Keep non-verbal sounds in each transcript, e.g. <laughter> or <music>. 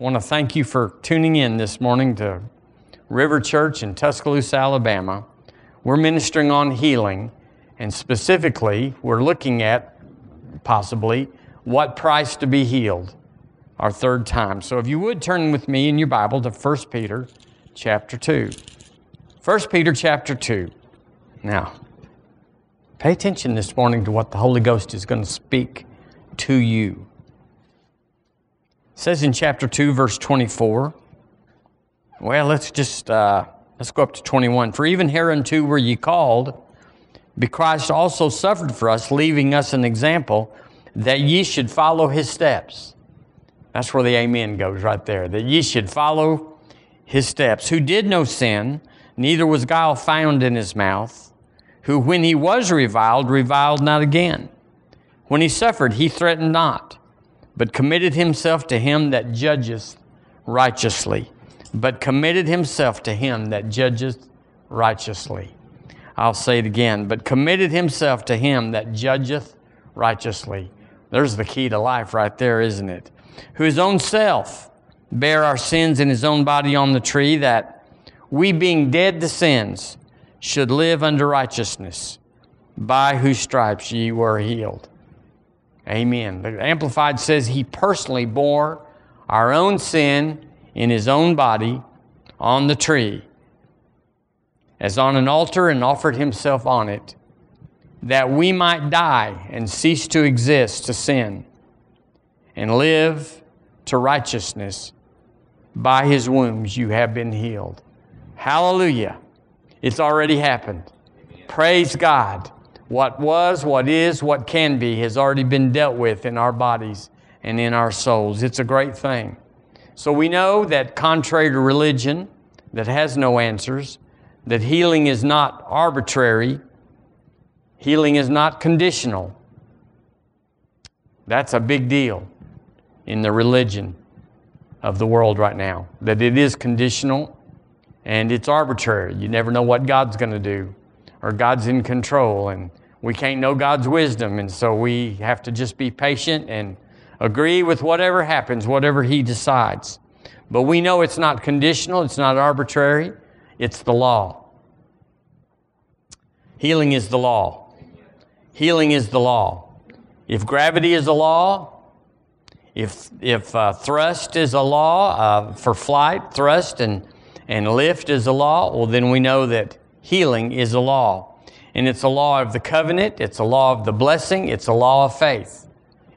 I want to thank you for tuning in this morning to River Church in Tuscaloosa, Alabama. We're ministering on healing, and specifically, we're looking at possibly what price to be healed, our third time. So if you would turn with me in your Bible to 1 Peter chapter 2. 1 Peter chapter 2. Now, pay attention this morning to what the Holy Ghost is going to speak to you. It says in chapter 2, verse 24. Well, let's just uh, let's go up to 21. For even hereunto were ye called, but Christ also suffered for us, leaving us an example that ye should follow his steps. That's where the amen goes right there. That ye should follow his steps, who did no sin, neither was guile found in his mouth, who when he was reviled, reviled not again. When he suffered, he threatened not but committed himself to him that judgeth righteously. But committed himself to him that judgeth righteously. I'll say it again, but committed himself to him that judgeth righteously. There's the key to life right there, isn't it? Who his own self bare our sins in his own body on the tree, that we being dead to sins should live unto righteousness, by whose stripes ye were healed. Amen. The Amplified says he personally bore our own sin in his own body on the tree as on an altar and offered himself on it that we might die and cease to exist to sin and live to righteousness. By his wounds you have been healed. Hallelujah. It's already happened. Praise God. What was, what is, what can be has already been dealt with in our bodies and in our souls. It's a great thing. So we know that contrary to religion that has no answers, that healing is not arbitrary, healing is not conditional. That's a big deal in the religion of the world right now, that it is conditional and it's arbitrary. You never know what God's going to do or God's in control and we can't know God's wisdom. And so we have to just be patient and agree with whatever happens, whatever He decides. But we know it's not conditional, it's not arbitrary, it's the law. Healing is the law. Healing is the law. If gravity is a law, if, if uh, thrust is a law uh, for flight, thrust and, and lift is a law, well, then we know that healing is a law. And it's a law of the covenant, it's a law of the blessing, it's a law of faith.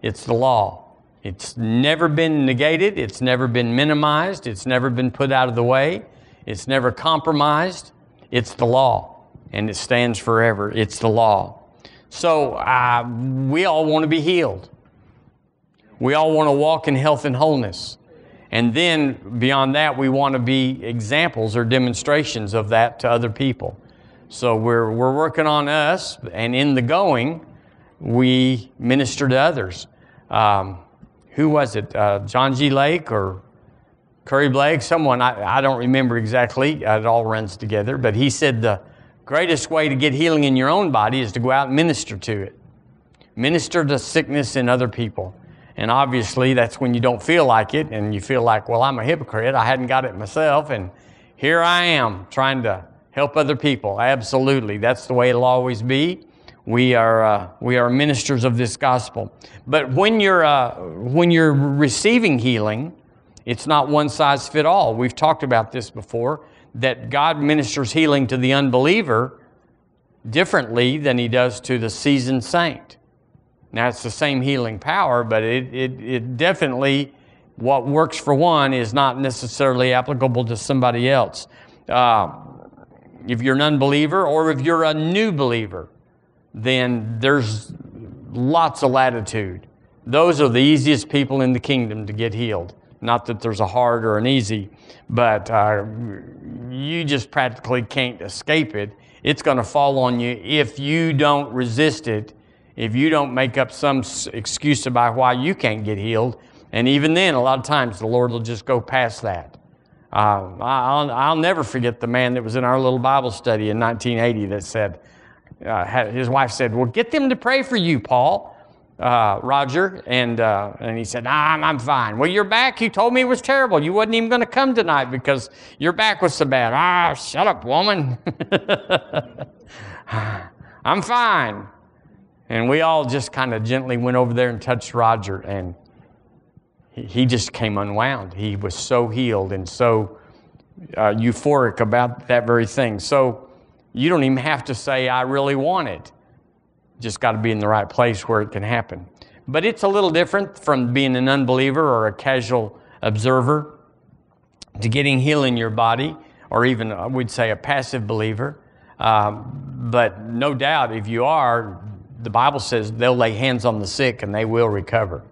It's the law. It's never been negated, it's never been minimized, it's never been put out of the way, it's never compromised. It's the law, and it stands forever. It's the law. So uh, we all want to be healed. We all want to walk in health and wholeness. And then beyond that, we want to be examples or demonstrations of that to other people. So we're, we're working on us, and in the going, we minister to others. Um, who was it? Uh, John G. Lake or Curry Blake? Someone, I, I don't remember exactly. It all runs together. But he said the greatest way to get healing in your own body is to go out and minister to it. Minister to sickness in other people. And obviously, that's when you don't feel like it and you feel like, well, I'm a hypocrite. I hadn't got it myself. And here I am trying to help other people. Absolutely. That's the way it'll always be. We are, uh, we are ministers of this gospel. But when you're, uh, when you're receiving healing, it's not one size fit all. We've talked about this before that God ministers healing to the unbeliever differently than he does to the seasoned saint. Now, it's the same healing power, but it, it, it definitely, what works for one is not necessarily applicable to somebody else. Uh, if you're an unbeliever or if you're a new believer, then there's lots of latitude. Those are the easiest people in the kingdom to get healed. Not that there's a hard or an easy, but uh, you just practically can't escape it. It's going to fall on you if you don't resist it, if you don't make up some excuse about why you can't get healed. And even then, a lot of times the Lord will just go past that. Uh, I'll, I'll, never forget the man that was in our little Bible study in 1980 that said, uh, his wife said, Well, get them to pray for you, Paul. uh, Roger, and, uh, and he said, nah, I'm, I'm fine. Well, your back, you told me it was terrible. You wasn't even going to come tonight because your back was so bad. Ah, shut up, woman. <laughs> I'm fine. And we all just kind of gently went over there and touched Roger, and he, just came unwound. He was so healed and so uh, euphoric about that very thing. So you don't even have to say, I really want it. Just got to be in the right place where it can happen. But it's a little different from being an unbeliever or a casual observer to getting healed in your body, or even, I would say, a passive believer. Um, but no doubt, if you are, the Bible says they'll lay hands on the sick and they will recover.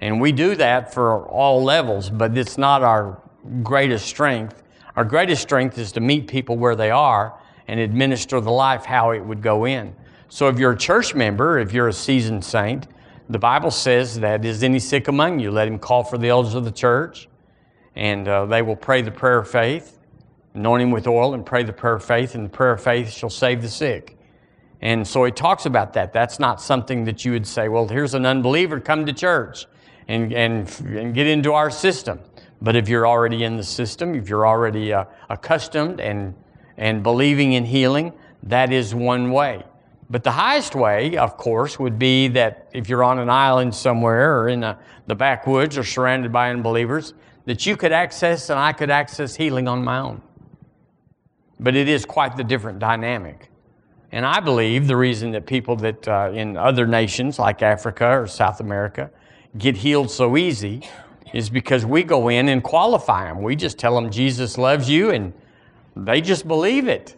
And we do that for all levels, but it's not our greatest strength. Our greatest strength is to meet people where they are and administer the life how it would go in. So if you're a church member, if you're a seasoned saint, the Bible says that is any sick among you, let him call for the elders of the church, and uh, they will pray the prayer of faith, anoint him with oil, and pray the prayer of faith, and the prayer of faith shall save the sick. And so he talks about that. That's not something that you would say, well, here's an unbeliever, come to church and, and, and get into our system. But if you're already in the system, if you're already uh, accustomed and, and believing in healing, that is one way. But the highest way, of course, would be that if you're on an island somewhere or in a, the backwoods or surrounded by unbelievers, that you could access and I could access healing on my own. But it is quite the different dynamic. And I believe the reason that people that uh, in other nations like Africa or South America get healed so easy is because we go in and qualify them. We just tell them Jesus loves you and they just believe it.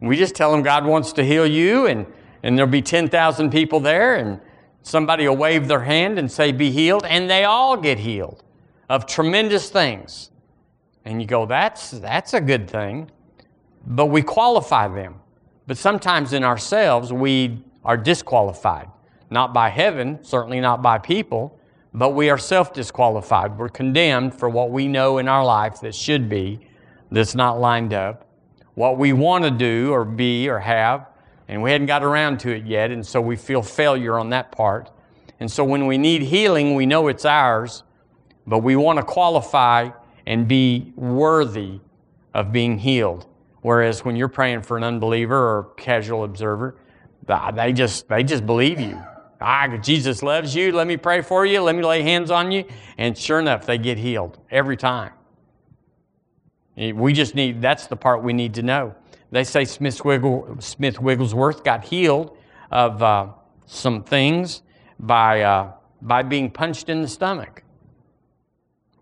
We just tell them God wants to heal you, and, and there'll be 10,000 people there, and somebody will wave their hand and say, Be healed, and they all get healed of tremendous things. And you go, That's, that's a good thing. But we qualify them. But sometimes in ourselves, we are disqualified. Not by heaven, certainly not by people, but we are self disqualified. We're condemned for what we know in our life that should be, that's not lined up what we want to do or be or have, and we hadn't got around to it yet, and so we feel failure on that part. And so when we need healing, we know it's ours, but we want to qualify and be worthy of being healed. Whereas when you're praying for an unbeliever or casual observer, they just they just believe you. Ah, Jesus loves you. Let me pray for you. Let me lay hands on you. And sure enough, they get healed every time. We just need, that's the part we need to know. They say Smith, Wiggle, Smith Wigglesworth got healed of uh, some things by, uh, by being punched in the stomach.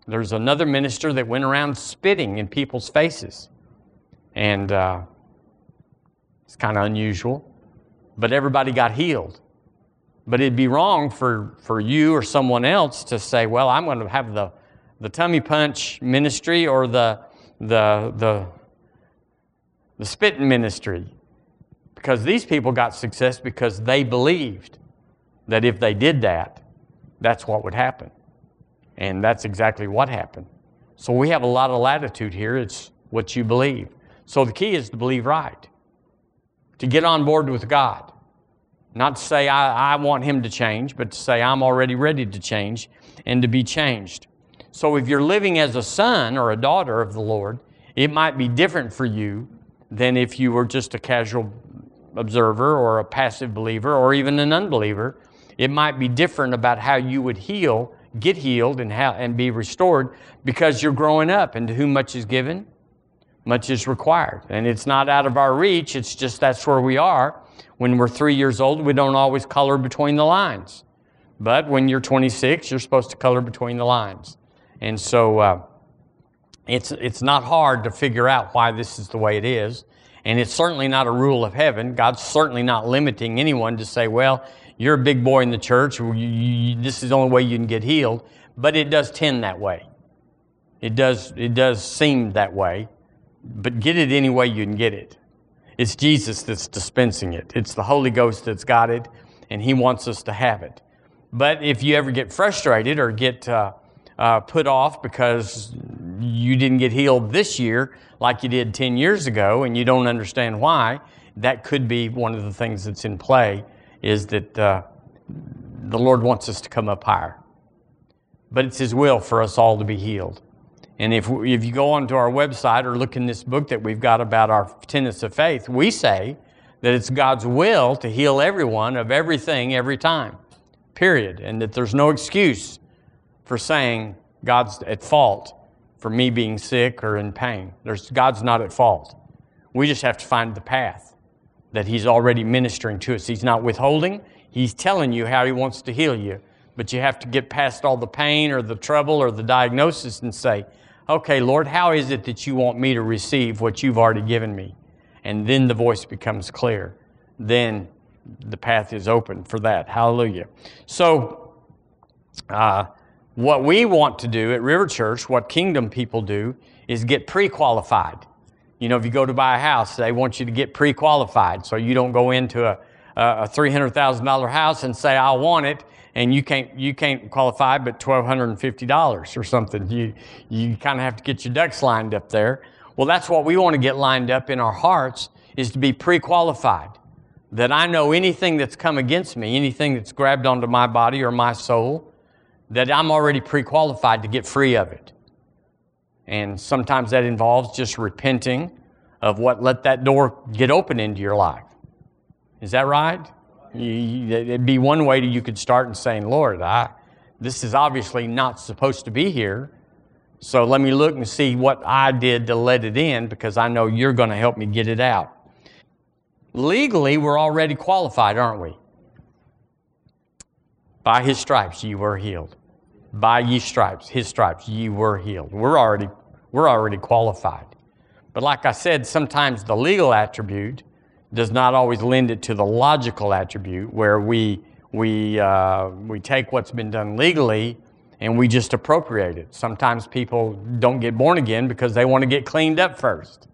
There's another minister that went around spitting in people's faces. And uh, it's kind of unusual, but everybody got healed. But it'd be wrong for, for you or someone else to say, well, I'm going to have the, the tummy punch ministry or the, the, the, the spitting ministry. Because these people got success because they believed that if they did that, that's what would happen. And that's exactly what happened. So we have a lot of latitude here. It's what you believe. So the key is to believe right, to get on board with God. Not to say, I, I want him to change, but to say, I'm already ready to change and to be changed. So if you're living as a son or a daughter of the Lord, it might be different for you than if you were just a casual observer or a passive believer or even an unbeliever. It might be different about how you would heal, get healed, and, how, and be restored because you're growing up, and to whom much is given, much is required. And it's not out of our reach, it's just that's where we are. When we're three years old, we don't always color between the lines. But when you're 26, you're supposed to color between the lines. And so uh, it's, it's not hard to figure out why this is the way it is. And it's certainly not a rule of heaven. God's certainly not limiting anyone to say, well, you're a big boy in the church. You, you, this is the only way you can get healed. But it does tend that way. It does, it does seem that way. But get it any way you can get it. It's Jesus that's dispensing it. It's the Holy Ghost that's got it, and He wants us to have it. But if you ever get frustrated or get uh, uh, put off because you didn't get healed this year like you did 10 years ago and you don't understand why, that could be one of the things that's in play is that uh, the Lord wants us to come up higher. But it's His will for us all to be healed. And if, if you go onto our website or look in this book that we've got about our tenets of faith, we say that it's God's will to heal everyone of everything every time, period. And that there's no excuse for saying God's at fault for me being sick or in pain. There's, God's not at fault. We just have to find the path that He's already ministering to us. He's not withholding, He's telling you how He wants to heal you. But you have to get past all the pain or the trouble or the diagnosis and say, okay, Lord, how is it that you want me to receive what you've already given me? And then the voice becomes clear. Then the path is open for that. Hallelujah. So, uh, what we want to do at River Church, what kingdom people do, is get pre qualified. You know, if you go to buy a house, they want you to get pre qualified so you don't go into a, a $300,000 house and say, I want it, and you can't you can't qualify but twelve hundred and fifty dollars or something. You you kind of have to get your ducks lined up there. Well, that's what we want to get lined up in our hearts is to be pre-qualified. That I know anything that's come against me, anything that's grabbed onto my body or my soul, that I'm already pre-qualified to get free of it. And sometimes that involves just repenting of what let that door get open into your life. Is that right? You, it'd be one way you could start and saying, Lord, I, this is obviously not supposed to be here. So let me look and see what I did to let it in because I know you're going to help me get it out. Legally, we're already qualified, aren't we? By his stripes, you were healed. By ye stripes, his stripes, ye were healed. We're already, we're already qualified. But like I said, sometimes the legal attribute does not always lend it to the logical attribute where we, we, uh, we take what's been done legally and we just appropriate it. Sometimes people don't get born again because they want to get cleaned up first.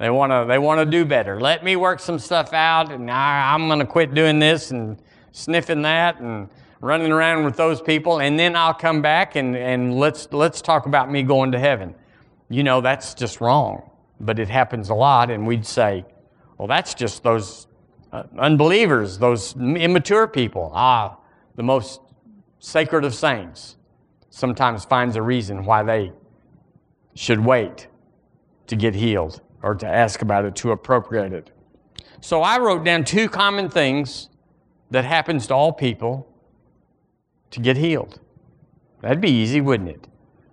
They want to they want to do better. Let me work some stuff out, and I, I'm going to quit doing this and sniffing that and running around with those people, and then I'll come back and, and let's let's talk about me going to heaven. You know that's just wrong, but it happens a lot, and we'd say, well, that's just those uh, unbelievers, those immature people. Ah, the most sacred of saints sometimes finds a reason why they should wait to get healed or to ask about it, to appropriate it. So I wrote down two common things that happens to all people to get healed. That'd be easy, wouldn't it?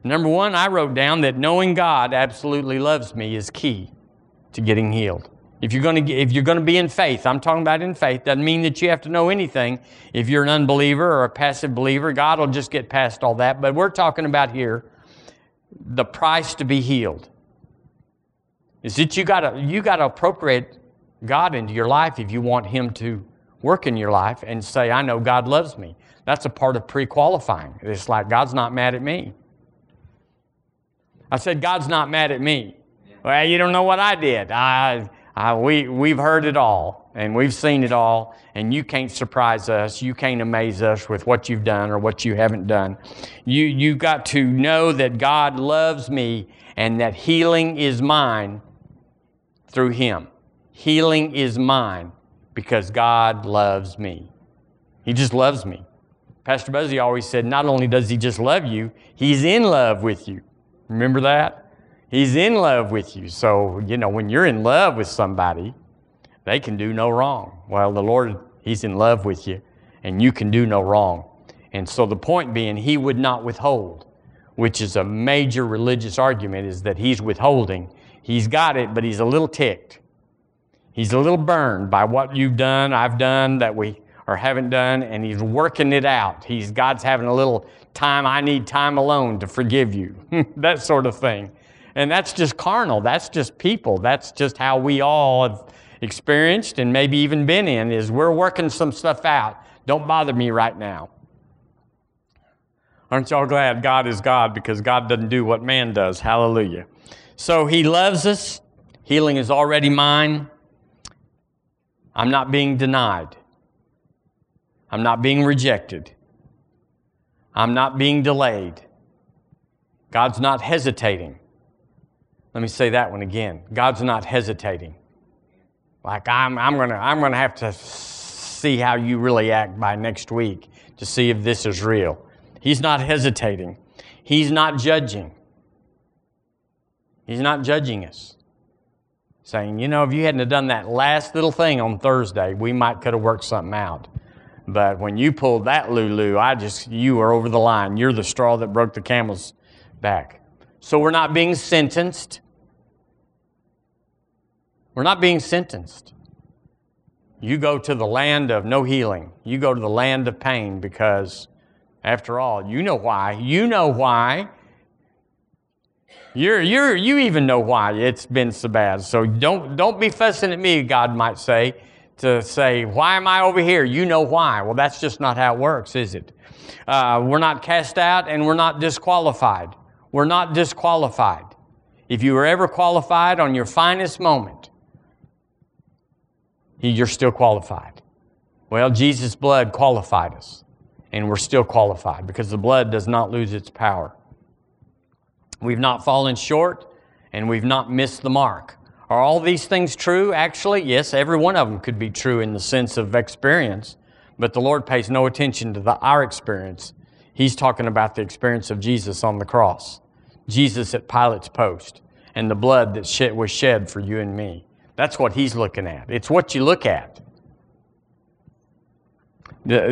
Number one, I wrote down that knowing God absolutely loves me is key to getting healed. If you're going to if you're going to be in faith, I'm talking about in faith. Doesn't mean that you have to know anything. If you're an unbeliever or a passive believer, God will just get past all that. But we're talking about here the price to be healed. Is that you got to you got to appropriate God into your life if you want Him to work in your life and say, "I know God loves me." That's a part of pre-qualifying. It's like God's not mad at me. I said, God's not mad at me. Well, you don't know what I did. I uh, we, we've heard it all and we've seen it all, and you can't surprise us. You can't amaze us with what you've done or what you haven't done. You, you got to know that God loves me and that healing is mine through Him. Healing is mine because God loves me. He just loves me. Pastor Buzzy always said, not only does He just love you, He's in love with you. Remember that? He's in love with you. So, you know, when you're in love with somebody, they can do no wrong. Well, the Lord, He's in love with you, and you can do no wrong. And so the point being, He would not withhold, which is a major religious argument, is that He's withholding. He's got it, but He's a little ticked. He's a little burned by what you've done, I've done, that we or haven't done, and He's working it out. He's God's having a little time, I need time alone to forgive you. <laughs> that sort of thing. And that's just carnal. That's just people. That's just how we all have experienced and maybe even been in is we're working some stuff out. Don't bother me right now. Aren't y'all glad God is God because God doesn't do what man does? Hallelujah. So he loves us. Healing is already mine. I'm not being denied. I'm not being rejected. I'm not being delayed. God's not hesitating. Let me say that one again. God's not hesitating. Like I'm, I'm gonna, I'm gonna have to see how you really act by next week to see if this is real. He's not hesitating. He's not judging. He's not judging us. Saying, you know, if you hadn't have done that last little thing on Thursday, we might could have worked something out. But when you pulled that Lulu, I just, you are over the line. You're the straw that broke the camel's back. So we're not being sentenced. We're not being sentenced. You go to the land of no healing. You go to the land of pain because, after all, you know why. You know why. You're, you're, you even know why it's been so bad. So don't, don't be fussing at me, God might say, to say, Why am I over here? You know why. Well, that's just not how it works, is it? Uh, we're not cast out and we're not disqualified. We're not disqualified. If you were ever qualified on your finest moment, you're still qualified. Well, Jesus' blood qualified us, and we're still qualified because the blood does not lose its power. We've not fallen short, and we've not missed the mark. Are all these things true? Actually, yes, every one of them could be true in the sense of experience, but the Lord pays no attention to the, our experience. He's talking about the experience of Jesus on the cross, Jesus at Pilate's post, and the blood that was shed for you and me. That's what he's looking at. It's what you look at. The,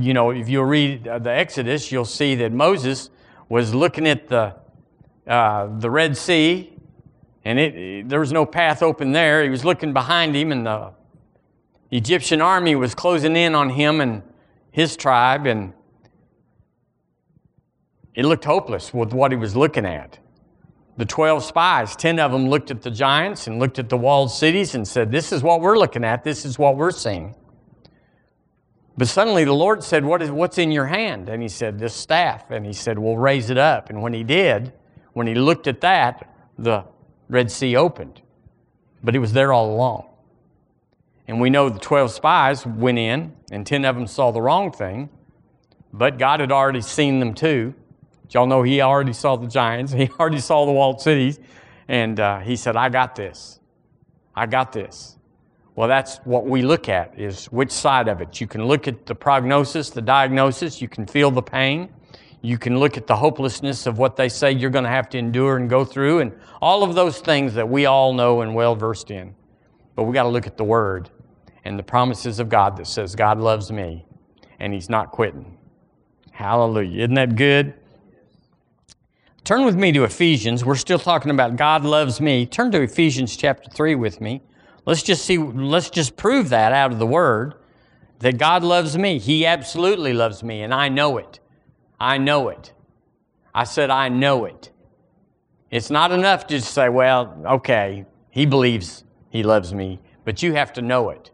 you know, if you read the Exodus, you'll see that Moses was looking at the, uh, the Red Sea, and it, there was no path open there. He was looking behind him, and the Egyptian army was closing in on him and his tribe, and it looked hopeless with what he was looking at the 12 spies, 10 of them looked at the giants and looked at the walled cities and said, This is what we're looking at, this is what we're seeing. But suddenly the Lord said, what is, What's in your hand? And he said, This staff. And he said, Well, raise it up. And when he did, when he looked at that, the Red Sea opened. But it was there all along. And we know the 12 spies went in, and 10 of them saw the wrong thing, but God had already seen them too. Y'all know he already saw the giants, <laughs> he already saw the walled cities, and uh, he said, I got this. I got this. Well, that's what we look at is which side of it. You can look at the prognosis, the diagnosis, you can feel the pain, you can look at the hopelessness of what they say you're going to have to endure and go through, and all of those things that we all know and well versed in. But we got to look at the Word and the promises of God that says, God loves me, and He's not quitting. Hallelujah. Isn't that good? Turn with me to Ephesians. We're still talking about God loves me. Turn to Ephesians chapter 3 with me. Let's just see, let's just prove that out of the Word that God loves me. He absolutely loves me, and I know it. I know it. I said, I know it. It's not enough to just say, well, okay, He believes He loves me, but you have to know it.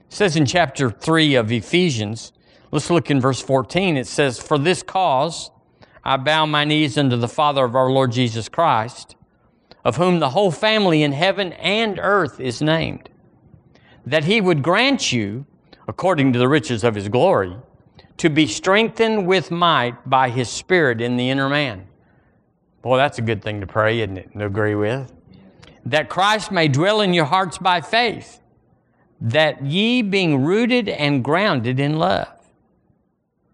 It says in chapter 3 of Ephesians, Let's look in verse 14. It says, For this cause I bow my knees unto the Father of our Lord Jesus Christ, of whom the whole family in heaven and earth is named, that he would grant you, according to the riches of his glory, to be strengthened with might by his Spirit in the inner man. Boy, that's a good thing to pray, isn't it? To agree with. That Christ may dwell in your hearts by faith, that ye being rooted and grounded in love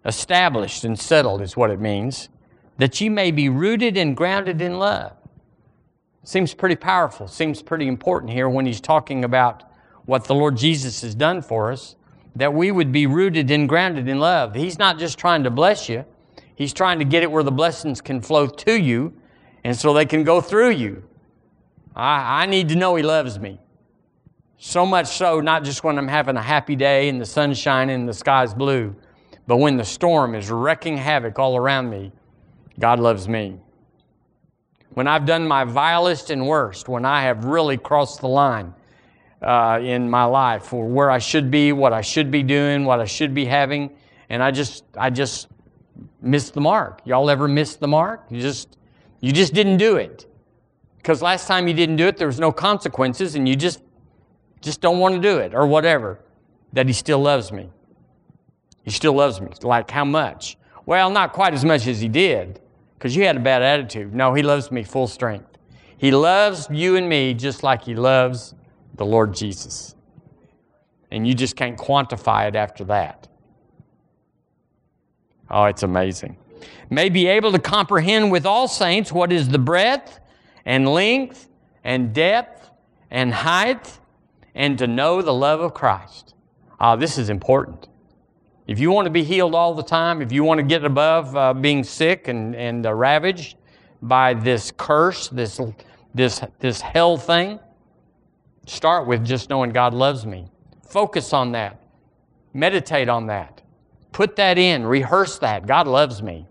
established and settled is what it means, that ye may be rooted and grounded in love. Seems pretty powerful, seems pretty important here when he's talking about what the Lord Jesus has done for us, that we would be rooted and grounded in love. He's not just trying to bless you, He's trying to get it where the blessings can flow to you and so they can go through you. I, I need to know He loves me. So much so, not just when I'm having a happy day and the sun's shining and the sky's blue, but when the storm is wrecking havoc all around me, God loves me. When I've done my vilest and worst, when I have really crossed the line uh, in my life for where I should be, what I should be doing, what I should be having, and I just, I just missed the mark. Y'all ever missed the mark? You just, you just didn't do it. Because last time you didn't do it, there was no consequences, and you just, just don't want to do it or whatever. That He still loves me. He still loves me. Like how much? Well, not quite as much as he did, because you had a bad attitude. No, he loves me full strength. He loves you and me just like he loves the Lord Jesus. And you just can't quantify it after that. Oh, it's amazing. May be able to comprehend with all saints what is the breadth and length and depth and height, and to know the love of Christ. Ah, this is important. If you want to be healed all the time, if you want to get above uh, being sick and, and uh, ravaged by this curse, this, this, this hell thing, start with just knowing God loves me. Focus on that. Meditate on that. Put that in, rehearse that. God loves me.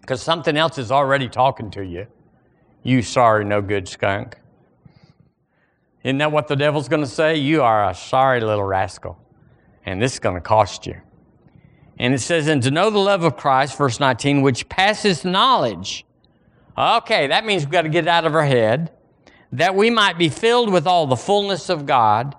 Because something else is already talking to you. You sorry, no good skunk. Isn't that what the devil's going to say? You are a sorry little rascal. And this is going to cost you. And it says, and to know the love of Christ, verse 19, which passes knowledge. Okay, that means we've got to get it out of our head, that we might be filled with all the fullness of God.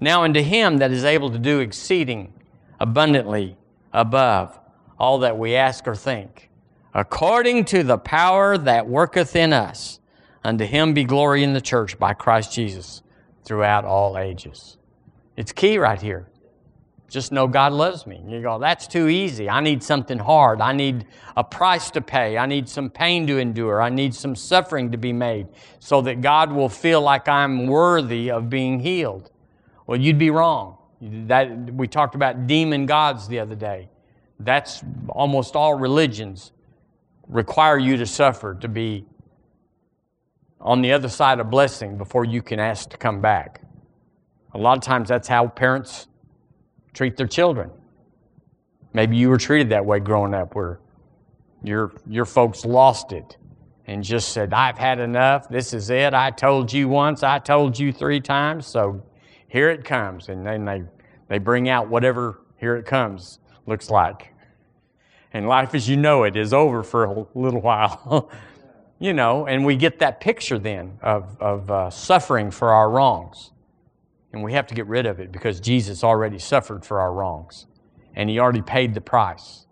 Now unto him that is able to do exceeding abundantly above all that we ask or think, according to the power that worketh in us. Unto him be glory in the church by Christ Jesus throughout all ages. It's key right here. Just know God loves me. You go, that's too easy. I need something hard. I need a price to pay. I need some pain to endure. I need some suffering to be made so that God will feel like I'm worthy of being healed. Well, you'd be wrong. That, we talked about demon gods the other day. That's almost all religions require you to suffer to be on the other side of blessing before you can ask to come back. A lot of times that's how parents treat their children. Maybe you were treated that way growing up where your, your folks lost it and just said, I've had enough. This is it. I told you once. I told you three times. So here it comes. And then they, they bring out whatever here it comes looks like. And life as you know it is over for a little <laughs> while. you know, and we get that picture then of, of uh, suffering for our wrongs. And we have to get rid of it because Jesus already suffered for our wrongs. And He already paid the price.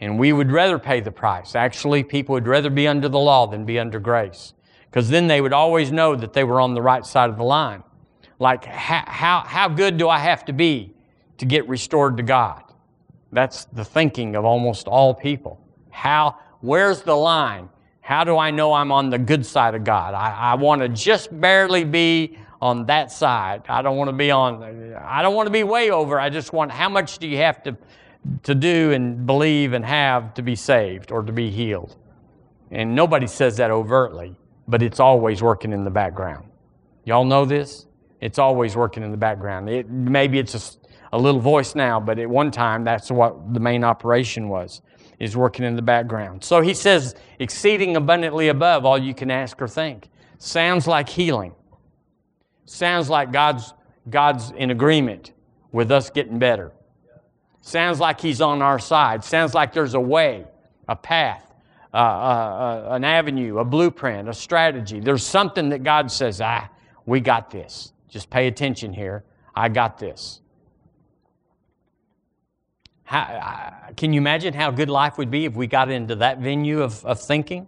And we would rather pay the price. Actually, people would rather be under the law than be under grace. Because then they would always know that they were on the right side of the line. Like, how, how, how good do I have to be to get restored to God? That's the thinking of almost all people. How, where's the line? How do I know I'm on the good side of God? I, I want to just barely be on that side. I don't want to be on, I don't want to be way over. I just want, how much do you have to, to do and believe and have to be saved or to be healed? And nobody says that overtly, but it's always working in the background. Y'all know this? It's always working in the background. It, maybe it's a, a little voice now, but at one time that's what the main operation was, is working in the background. So he says, exceeding abundantly above all you can ask or think. Sounds like healing. Sounds like God's, God's in agreement with us getting better. Sounds like He's on our side. Sounds like there's a way, a path, uh, uh, uh, an avenue, a blueprint, a strategy. There's something that God says, ah, we got this. Just pay attention here. I got this. How, can you imagine how good life would be if we got into that venue of, of thinking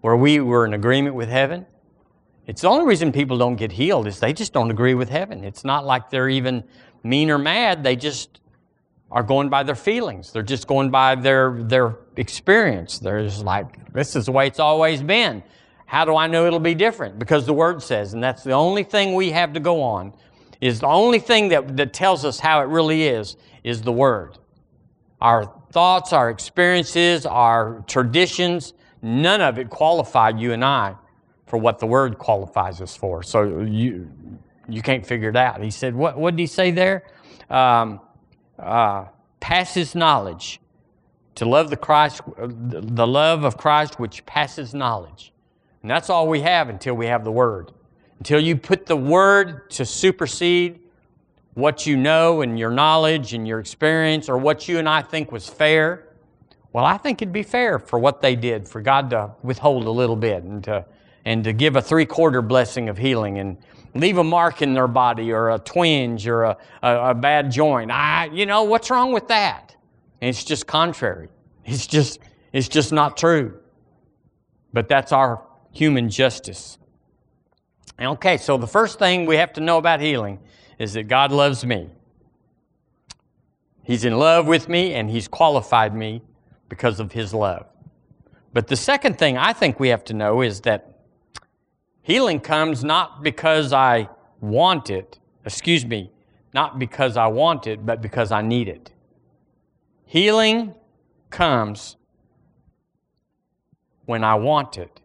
where we were in agreement with heaven? It's the only reason people don't get healed is they just don't agree with heaven. It's not like they're even mean or mad. They just are going by their feelings. They're just going by their, their experience. They're just like, this is the way it's always been. How do I know it'll be different? Because the Word says, and that's the only thing we have to go on, is the only thing that, that tells us how it really is, is the Word. Our thoughts, our experiences, our traditions, none of it qualify you and I for what the word qualifies us for. So you, you can't figure it out. He said, what, what did he say there? Um, uh, passes knowledge. To love the Christ, the love of Christ which passes knowledge. And that's all we have until we have the Word. Until you put the Word to supersede what you know and your knowledge and your experience or what you and I think was fair. Well, I think it'd be fair for what they did, for God to withhold a little bit and to and to give a three quarter blessing of healing and leave a mark in their body or a twinge or a, a, a bad joint. I, you know, what's wrong with that? And it's just contrary. It's just, it's just not true. But that's our human justice. Okay, so the first thing we have to know about healing is that God loves me. He's in love with me and He's qualified me because of His love. But the second thing I think we have to know is that healing comes not because I want it, excuse me, not because I want it, but because I need it. Healing comes when I want it,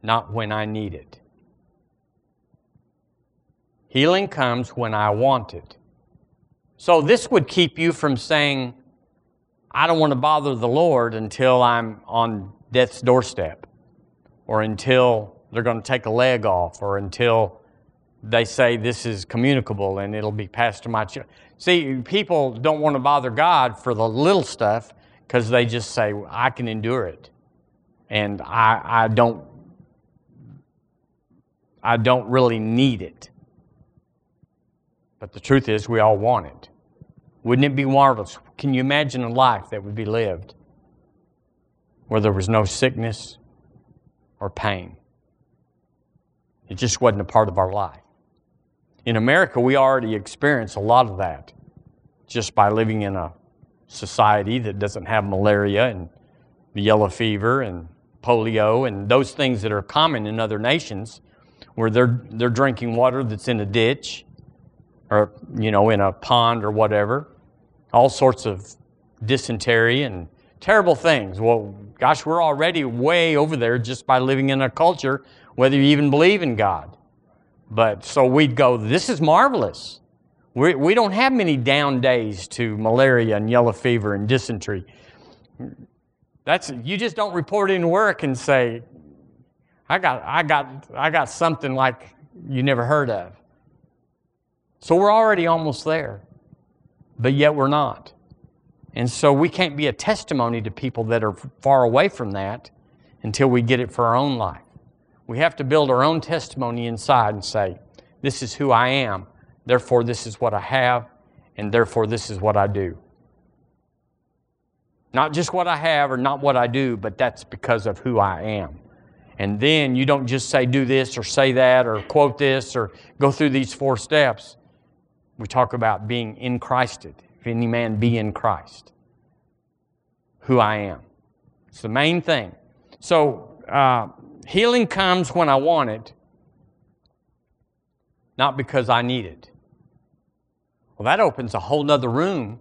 not when I need it. Healing comes when I want it. So this would keep you from saying, I don't want to bother the Lord until I'm on death's doorstep, or until they're going to take a leg off, or until they say this is communicable and it'll be passed to my children. See, people don't want to bother God for the little stuff because they just say, I can endure it. And I, I don't I don't really need it. But the truth is we all want it. Wouldn't it be marvelous? Can you imagine a life that would be lived where there was no sickness or pain? It just wasn't a part of our life. In America, we already experience a lot of that just by living in a society that doesn't have malaria and the yellow fever and polio and those things that are common in other nations where they're, they're drinking water that's in a ditch or, you know, in a pond or whatever. All sorts of dysentery and terrible things. Well, gosh, we're already way over there just by living in a culture, whether you even believe in God. But so we'd go, this is marvelous. We, we don't have many down days to malaria and yellow fever and dysentery. That's, you just don't report in work and say, I got, I, got, I got something like you never heard of. So we're already almost there, but yet we're not. And so we can't be a testimony to people that are far away from that until we get it for our own life. We have to build our own testimony inside and say, This is who I am, therefore, this is what I have, and therefore, this is what I do. Not just what I have or not what I do, but that's because of who I am. And then you don't just say, do this or say that or quote this or go through these four steps. We talk about being in Christed. If any man be in Christ, who I am. It's the main thing. So, uh, Healing comes when I want it, not because I need it. Well, that opens a whole nother room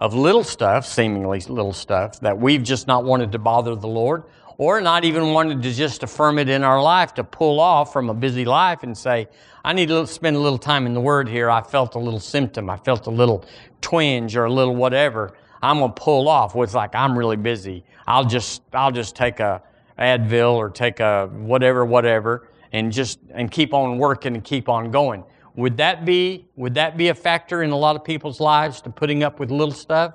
of little stuff, seemingly little stuff, that we've just not wanted to bother the Lord or not even wanted to just affirm it in our life to pull off from a busy life and say, I need to spend a little time in the Word here. I felt a little symptom. I felt a little twinge or a little whatever. I'm going to pull off. Well, it's like, I'm really busy. I'll just, I'll just take a, Advil or take a whatever, whatever, and just and keep on working and keep on going. Would that be would that be a factor in a lot of people's lives to putting up with little stuff?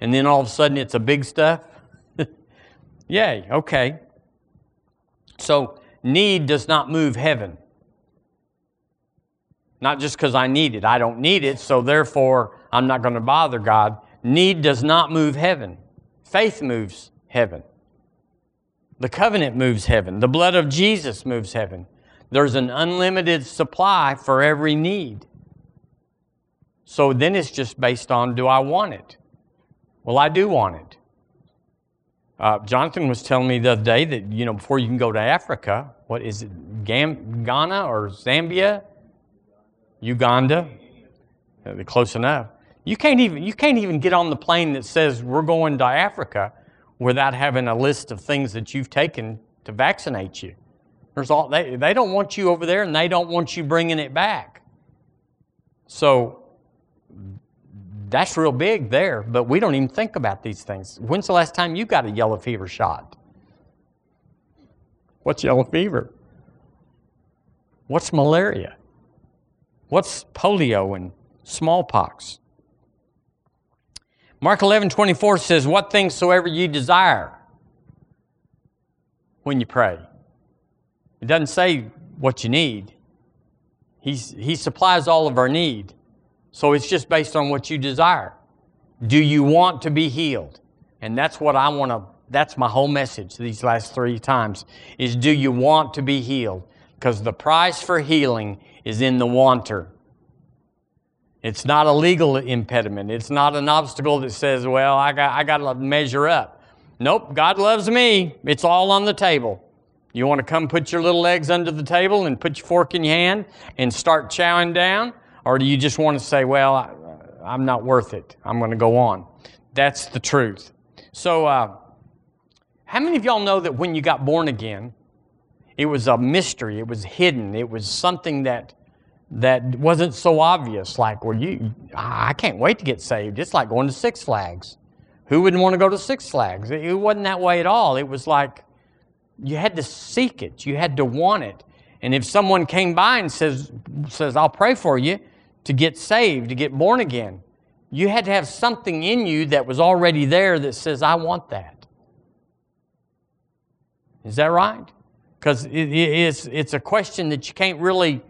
And then all of a sudden it's a big stuff? <laughs> Yay, okay. So need does not move heaven. Not just because I need it. I don't need it, so therefore I'm not going to bother God. Need does not move heaven. Faith moves heaven. The covenant moves heaven. The blood of Jesus moves heaven. There's an unlimited supply for every need. So then it's just based on do I want it? Well, I do want it. Uh, Jonathan was telling me the other day that, you know, before you can go to Africa, what is it, Gam- Ghana or Zambia? Uganda? Uh, close enough. You can't, even, you can't even get on the plane that says we're going to Africa without having a list of things that you've taken to vaccinate you. There's all, they, they don't want you over there and they don't want you bringing it back. So that's real big there, but we don't even think about these things. When's the last time you got a yellow fever shot? What's yellow fever? What's malaria? What's polio and smallpox? Mark 11, 24 says, What things soever you desire when you pray. It doesn't say what you need. He's, he supplies all of our need. So it's just based on what you desire. Do you want to be healed? And that's what I want to, that's my whole message these last three times, is do you want to be healed? Because the price for healing is in the wanter. It's not a legal impediment. It's not an obstacle that says, well, I got, I got to measure up. Nope, God loves me. It's all on the table. You want to come put your little legs under the table and put your fork in your hand and start chowing down? Or do you just want to say, well, I, am not worth it. I'm going to go on. That's the truth. So, uh, how many of y'all know that when you got born again, it was a mystery, it was hidden, it was something that that wasn't so obvious. Like, well, you, I can't wait to get saved. It's like going to Six Flags. Who wouldn't want to go to Six Flags? It wasn't that way at all. It was like you had to seek it, you had to want it. And if someone came by and says, says I'll pray for you to get saved, to get born again, you had to have something in you that was already there that says, I want that. Is that right? Because it, it's, it's a question that you can't really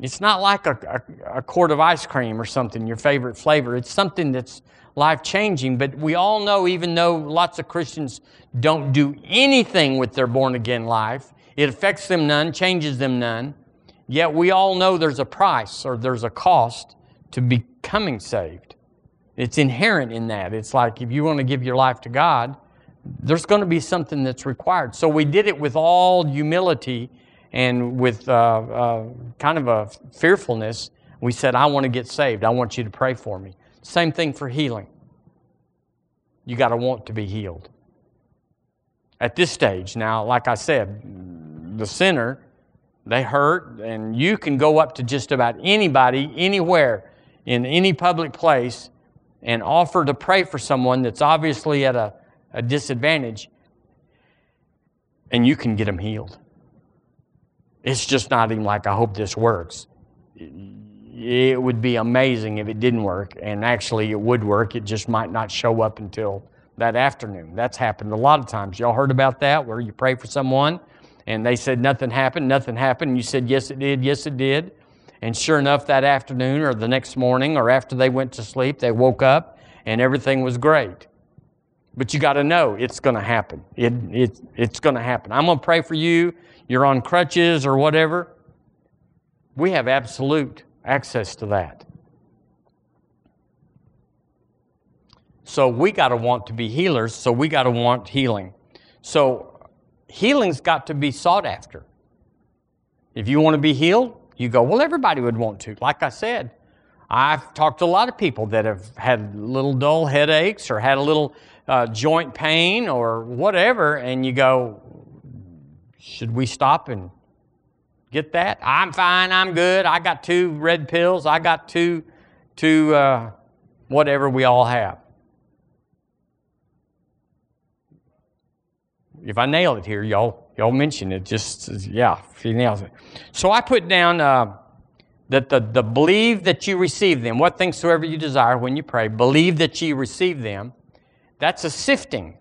it's not like a, a, a, quart of ice cream or something, your favorite flavor. It's something that's life changing. But we all know, even though lots of Christians don't do anything with their born again life, it affects them none, changes them none. Yet we all know there's a price or there's a cost to becoming saved. It's inherent in that. It's like if you want to give your life to God, there's going to be something that's required. So we did it with all humility and with uh, uh, kind of a fearfulness, we said, I want to get saved. I want you to pray for me. Same thing for healing. You got to want to be healed. At this stage, now, like I said, the sinner, they hurt, and you can go up to just about anybody, anywhere, in any public place, and offer to pray for someone that's obviously at a, a disadvantage, and you can get them healed. It's just not even like, I hope this works. It would be amazing if it didn't work, and actually it would work. It just might not show up until that afternoon. That's happened a lot of times. Y'all heard about that where you pray for someone and they said nothing happened, nothing happened. And you said, yes, it did, yes, it did. And sure enough, that afternoon or the next morning or after they went to sleep, they woke up and everything was great. But you got to know it's going to happen. It, it, it's going to happen. I'm going to pray for you you're on crutches or whatever, we have absolute access to that. So we got to want to be healers, so we got to want healing. So healing's got to be sought after. If you want to be healed, you go, well, everybody would want to. Like I said, I've talked to a lot of people that have had little dull headaches or had a little uh, joint pain or whatever, and you go, should we stop and get that? I'm fine. I'm good. I got two red pills. I got two, two uh, whatever we all have. If I nail it here, y'all, y'all mention it. Just yeah, if nails it. So I put down uh, that the, the believe that you receive them. What things soever you desire when you pray, believe that you receive them. That's a sifting.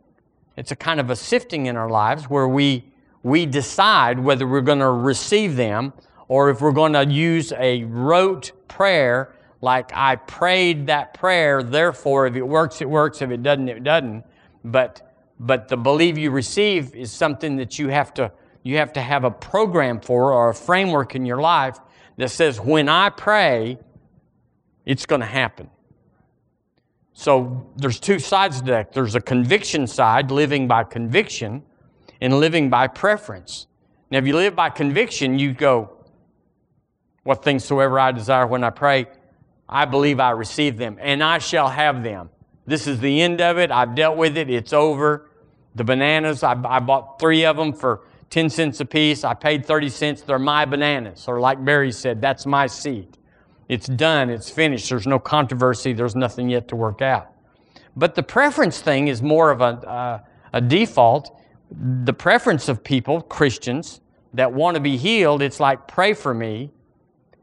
It's a kind of a sifting in our lives where we we decide whether we're going to receive them or if we're going to use a rote prayer like I prayed that prayer, therefore if it works, it works, if it doesn't, it doesn't. But but the believe you receive is something that you have to you have to have a program for or a framework in your life that says when I pray, it's going to happen. So there's two sides to that. There's a conviction side, living by conviction, and living by preference. Now, if you live by conviction, you go, What things soever I desire when I pray, I believe I receive them, and I shall have them. This is the end of it. I've dealt with it. It's over. The bananas, I, I bought three of them for 10 cents a piece. I paid 30 cents. They're my bananas. Or, like Barry said, that's my seed. It's done. It's finished. There's no controversy. There's nothing yet to work out. But the preference thing is more of a, uh, a default the preference of people, Christians, that want to be healed, it's like, pray for me.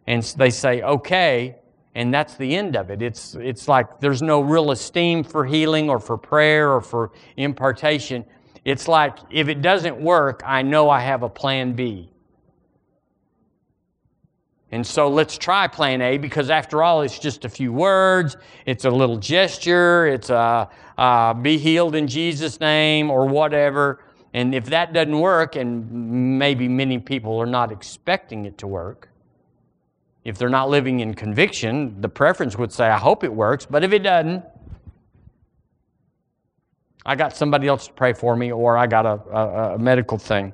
And they say, okay, and that's the end of it. It's, it's like there's no real esteem for healing or for prayer or for impartation. It's like, if it doesn't work, I know I have a plan B. And so let's try plan A because after all, it's just a few words. It's a little gesture. It's a, uh, be healed in Jesus' name or whatever. And if that doesn't work, and maybe many people are not expecting it to work, If they're not living in conviction, the preference would say, I hope it works, but if it doesn't, I got somebody else to pray for me, or I got a, a, a medical thing.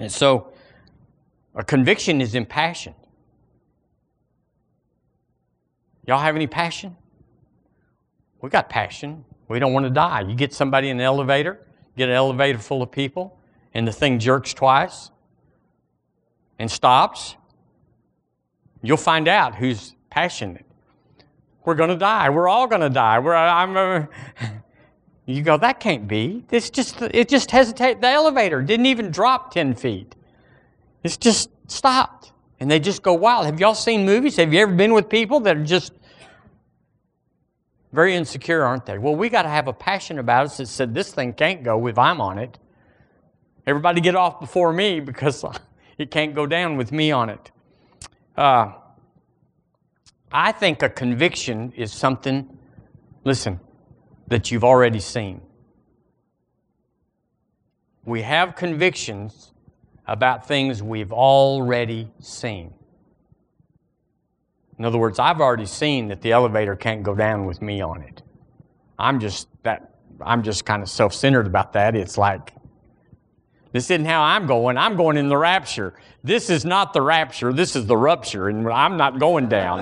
And so, a conviction is impassioned. Y'all have any passion? We got passion. We don't want to die. You get somebody in an elevator, get an elevator full of people, and the thing jerks twice and stops. You'll find out who's passionate. We're going to die. We're all going to die. We're, I'm, uh, <laughs> you go, that can't be. It's just, it just hesitated. The elevator didn't even drop 10 feet. It's just stopped. And they just go wild. Have y'all seen movies? Have you ever been with people that are just very insecure, aren't they? Well, we got to have a passion about us that said, this thing can't go if I'm on it. Everybody get off before me <laughs> because it can't go down with me on it. Uh, I think a conviction is something, listen, that you've already seen. We have convictions about things we've already seen. In other words, I've already seen that the elevator can't go down with me on it. I'm just that I'm just kind of self-centered about that. It's like this isn't how I'm going. I'm going in the rapture. This is not the rapture. This is the rupture, and I'm not going down.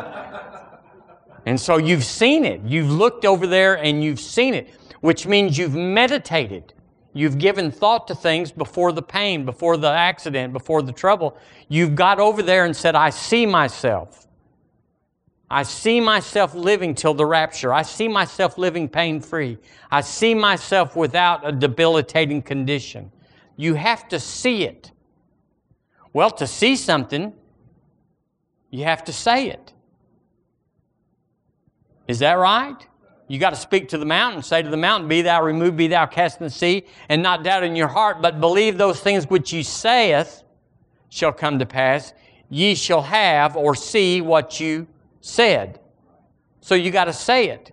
and so you've seen it. You've looked over there and you've seen it, which means you've meditated. You've given thought to things before the pain, before the accident, before the trouble. You've got over there and said, I see myself. I see myself living till the rapture. I see myself living pain free. I see myself without a debilitating condition. You have to see it. Well, to see something, you have to say it. Is that right? You got to speak to the mountain, say to the mountain, Be thou removed, be thou cast in the sea, and not doubt in your heart, but believe those things which you saith shall come to pass. Ye shall have or see what you said. So you got to say it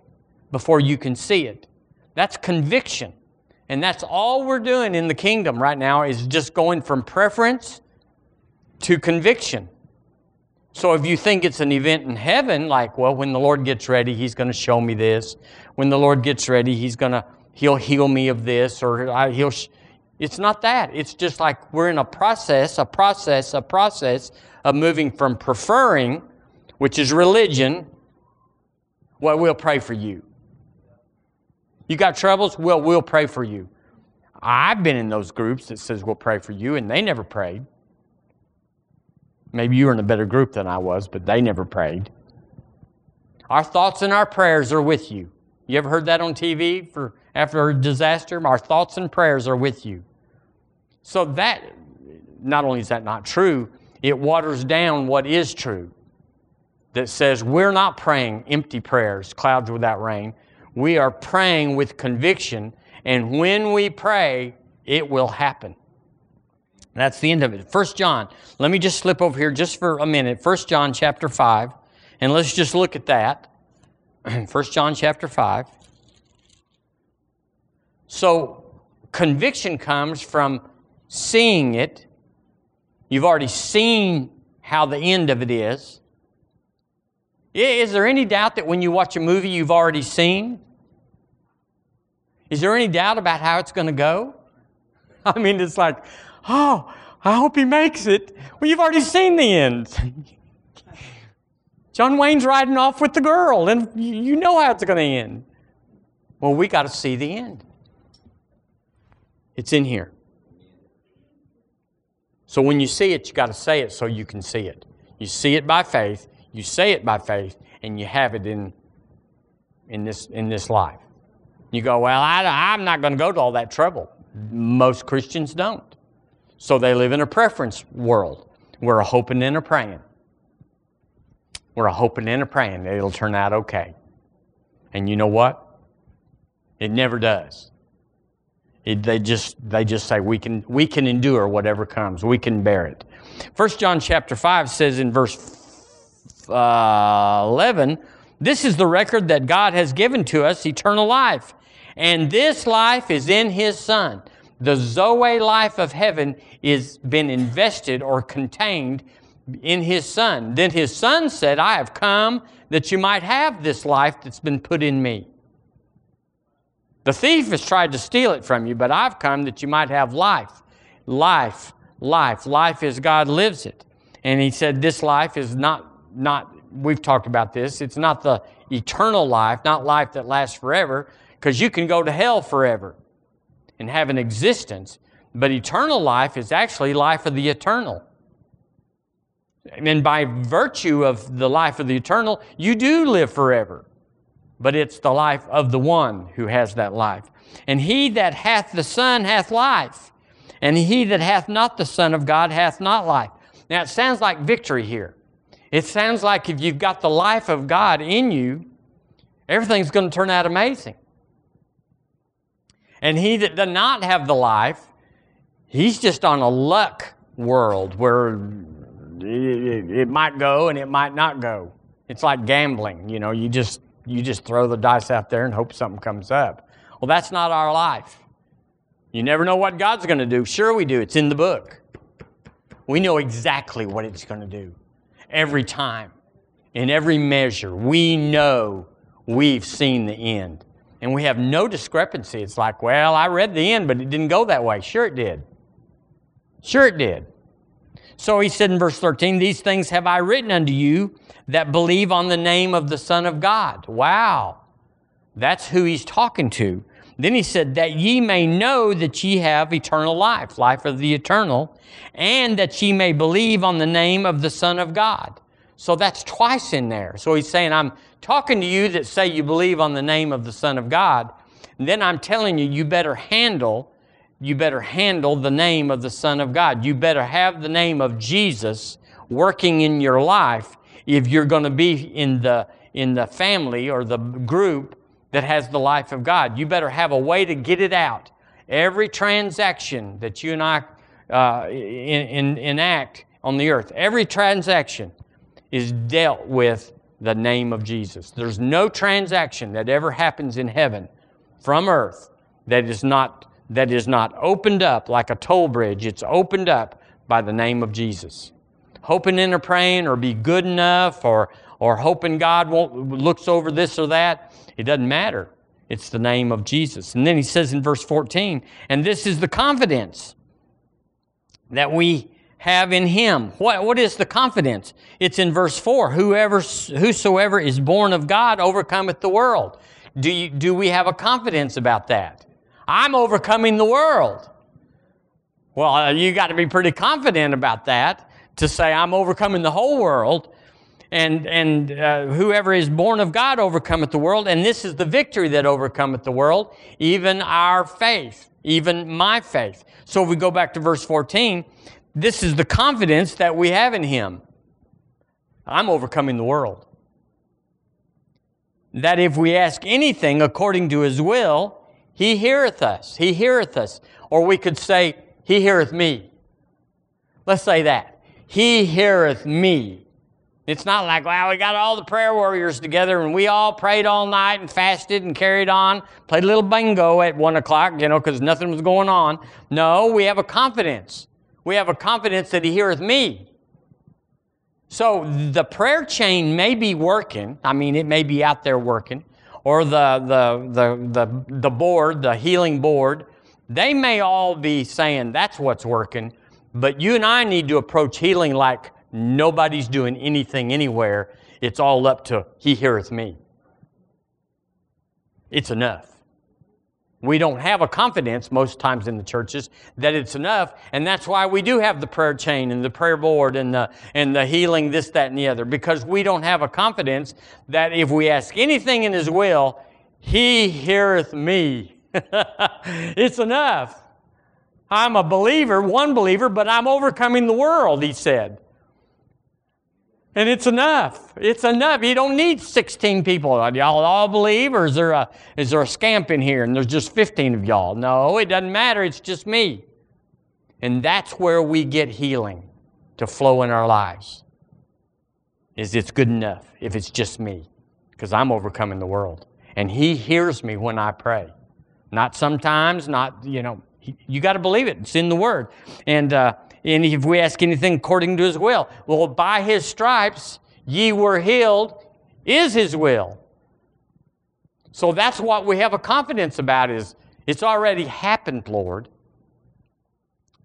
before you can see it. That's conviction. And that's all we're doing in the kingdom right now is just going from preference to conviction. So if you think it's an event in heaven, like, well, when the Lord gets ready, He's going to show me this. When the Lord gets ready, He's going to, He'll heal me of this, or I, He'll, sh-. it's not that. It's just like we're in a process, a process, a process of moving from preferring, which is religion, well, we'll pray for you. You got troubles? Well, we'll pray for you. I've been in those groups that says we'll pray for you, and they never prayed. Maybe you were in a better group than I was, but they never prayed. Our thoughts and our prayers are with you. You ever heard that on TV for after a disaster? Our thoughts and prayers are with you. So that not only is that not true, it waters down what is true. That says we're not praying empty prayers, clouds without rain. We are praying with conviction, and when we pray, it will happen. That's the end of it. First John. Let me just slip over here just for a minute. First John chapter 5. And let's just look at that. <clears throat> First John chapter 5. So conviction comes from seeing it. You've already seen how the end of it is. Is there any doubt that when you watch a movie you've already seen? Is there any doubt about how it's going to go? <laughs> I mean, it's like, Oh, I hope he makes it. Well, you've already seen the end. <laughs> John Wayne's riding off with the girl, and you know how it's going to end. Well, we got to see the end. It's in here. So when you see it, you got to say it so you can see it. You see it by faith, you say it by faith, and you have it in, in, this, in this life. You go, Well, I, I'm not going to go to all that trouble. Most Christians don't. So they live in a preference world. We're a hoping and a praying. We're a hoping and a praying that it'll turn out okay. And you know what? It never does. It, they just they just say we can we can endure whatever comes. We can bear it. First John chapter five says in verse uh, eleven, "This is the record that God has given to us, eternal life, and this life is in His Son." The Zoe life of heaven is been invested or contained in his Son. Then his Son said, I have come that you might have this life that's been put in me. The thief has tried to steal it from you, but I've come that you might have life. Life, life. Life as God lives it. And he said, This life is not, not, we've talked about this, it's not the eternal life, not life that lasts forever, because you can go to hell forever and have an existence. But eternal life is actually life of the eternal. And by virtue of the life of the eternal, you do live forever. But it's the life of the one who has that life. And he that hath the Son hath life. And he that hath not the Son of God hath not life. Now it sounds like victory here. It sounds like if you've got the life of God in you, everything's going to turn out amazing. And he that does not have the life, he's just on a luck world where it, might go and it might not go. It's like gambling, you know, you just you just throw the dice out there and hope something comes up. Well, that's not our life. You never know what God's going to do. Sure we do. It's in the book. We know exactly what it's going to do. Every time, in every measure, we know we've seen the end. And we have no discrepancy. It's like, well, I read the end, but it didn't go that way. Sure it did. Sure it did. So he said in verse 13, These things have I written unto you that believe on the name of the Son of God. Wow. That's who he's talking to. Then he said, That ye may know that ye have eternal life, life of the eternal, and that ye may believe on the name of the Son of God. So that's twice in there. So he's saying, I'm talking to you that say you believe on the name of the Son of God. And then I'm telling you, you better handle you better handle the name of the Son of God. You better have the name of Jesus working in your life if you're going to be in the, in the family or the group that has the life of God. You better have a way to get it out. Every transaction that you and I uh, in, in, enact on the earth, every transaction is dealt with the name of Jesus. There's no transaction that ever happens in heaven from earth that is not that is not opened up like a toll bridge. It's opened up by the name of Jesus. Hoping and praying or be good enough or, or hoping God won't, looks over this or that, it doesn't matter. It's the name of Jesus. And then he says in verse 14, and this is the confidence that we have in him. What, what is the confidence? It's in verse 4. Whoever, whosoever is born of God overcometh the world. Do, you, do we have a confidence about that? I'm overcoming the world. Well, you got to be pretty confident about that to say, I'm overcoming the whole world. And, and uh, whoever is born of God overcometh the world. And this is the victory that overcometh the world, even our faith, even my faith. So if we go back to verse 14, this is the confidence that we have in Him. I'm overcoming the world. That if we ask anything according to His will, he heareth us. He heareth us. Or we could say, He heareth me. Let's say that. He heareth me. It's not like, wow, we got all the prayer warriors together and we all prayed all night and fasted and carried on, played a little bingo at one o'clock, you know, because nothing was going on. No, we have a confidence. We have a confidence that He heareth me. So the prayer chain may be working. I mean, it may be out there working or the, the, the, the, the board, the healing board, they may all be saying that's what's working, but you and I need to approach healing like nobody's doing anything anywhere. It's all up to He heareth me. It's enough. We don't have a confidence most times in the churches that it's enough, and that's why we do have the prayer chain and the prayer board and the, and the healing, this, that, and the other, because we don't have a confidence that if we ask anything in His will, He heareth me. <laughs> it's enough. I'm a believer, one believer, but I'm overcoming the world, He said. And it's enough. It's enough. You don't need 16 people. Y'all all believe, or is there, a, is there a scamp in here and there's just 15 of y'all? No, it doesn't matter. It's just me. And that's where we get healing to flow in our lives. Is it's good enough if it's just me, because I'm overcoming the world. And He hears me when I pray. Not sometimes, not, you know, you got to believe it. It's in the Word. And, uh, and if we ask anything according to his will, well, by his stripes ye were healed is his will. So that's what we have a confidence about is it's already happened, Lord.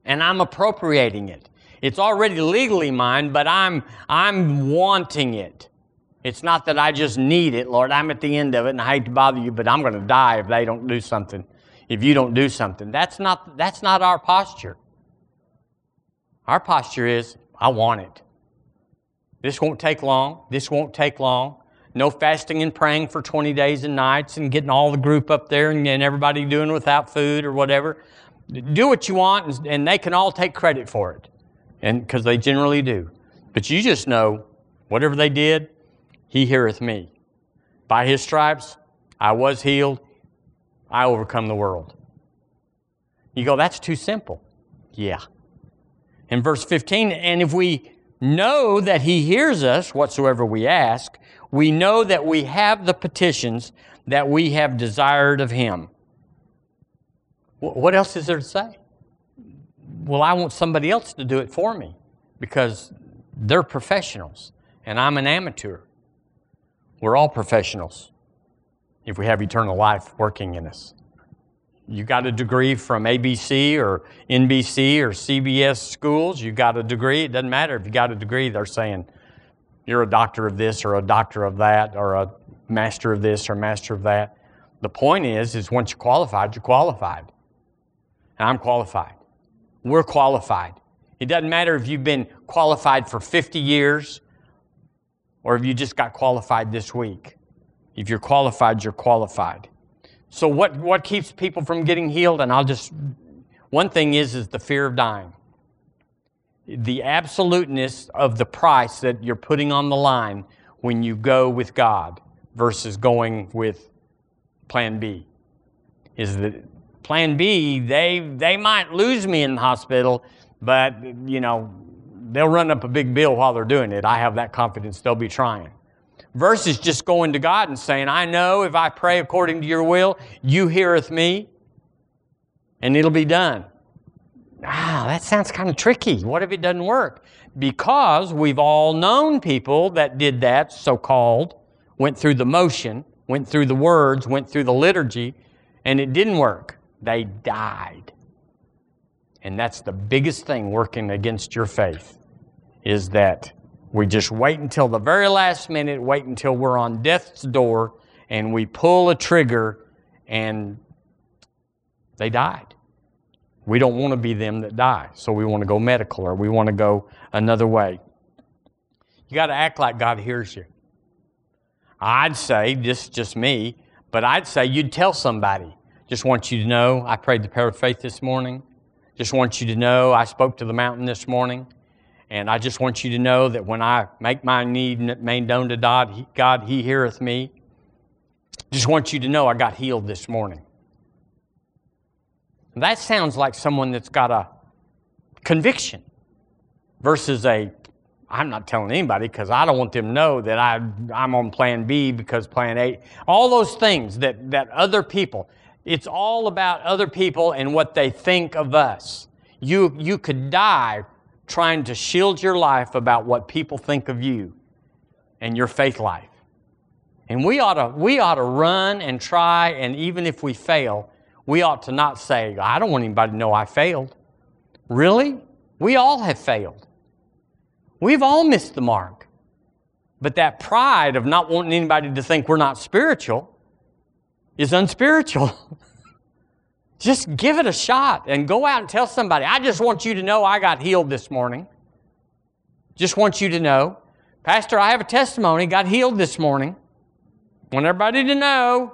And I'm appropriating it. It's already legally mine, but I'm I'm wanting it. It's not that I just need it, Lord. I'm at the end of it and I hate to bother you, but I'm going to die if they don't do something. If you don't do something. That's not that's not our posture. Our posture is I want it. This won't take long. This won't take long. No fasting and praying for 20 days and nights and getting all the group up there and, and everybody doing without food or whatever. Do what you want and, and they can all take credit for it. And because they generally do. But you just know whatever they did, he heareth me. By his stripes, I was healed. I overcome the world. You go, that's too simple. Yeah. In verse 15, and if we know that he hears us whatsoever we ask, we know that we have the petitions that we have desired of him. What else is there to say? Well, I want somebody else to do it for me because they're professionals and I'm an amateur. We're all professionals if we have eternal life working in us. You got a degree from ABC or NBC or CBS schools, you got a degree. It doesn't matter if you got a degree, they're saying you're a doctor of this or a doctor of that or a master of this or master of that. The point is, is once you're qualified, you're qualified. And I'm qualified. We're qualified. It doesn't matter if you've been qualified for 50 years or if you just got qualified this week. If you're qualified, you're qualified. So what, what keeps people from getting healed? And I'll just, one thing is, is the fear of dying. The absoluteness of the price that you're putting on the line when you go with God versus going with plan B. Is that plan B, they, they might lose me in the hospital, but, you know, they'll run up a big bill while they're doing it. I have that confidence they'll be trying versus just going to God and saying, I know if I pray according to your will, you heareth me, and it'll be done. Ah, that sounds kind of tricky. What if it doesn't work? Because we've all known people that did that, so called, went through the motion, went through the words, went through the liturgy, and it didn't work. They died. And that's the biggest thing working against your faith is that we just wait until the very last minute, wait until we're on death's door, and we pull a trigger and they died. We don't want to be them that die, so we want to go medical or we want to go another way. You got to act like God hears you. I'd say, this just me, but I'd say you'd tell somebody. Just want you to know I prayed the prayer of faith this morning. Just want you to know I spoke to the mountain this morning. And I just want you to know that when I make my need made known to God, he, God, He heareth me. Just want you to know I got healed this morning. That sounds like someone that's got a conviction versus a I'm not telling anybody because I don't want them to know that I, I'm on plan B because plan A. All those things that, that other people, it's all about other people and what they think of us. You, you could die trying to shield your life about what people think of you and your faith life. And we ought to, we ought to run and try, and even if we fail, we ought to not say, I don't want anybody to know I failed. Really? We all have failed. We've all missed the mark. But that pride of not wanting anybody to think we're not spiritual is unspiritual. <laughs> Just give it a shot and go out and tell somebody. I just want you to know I got healed this morning. Just want you to know. Pastor, I have a testimony, got healed this morning. Want everybody to know.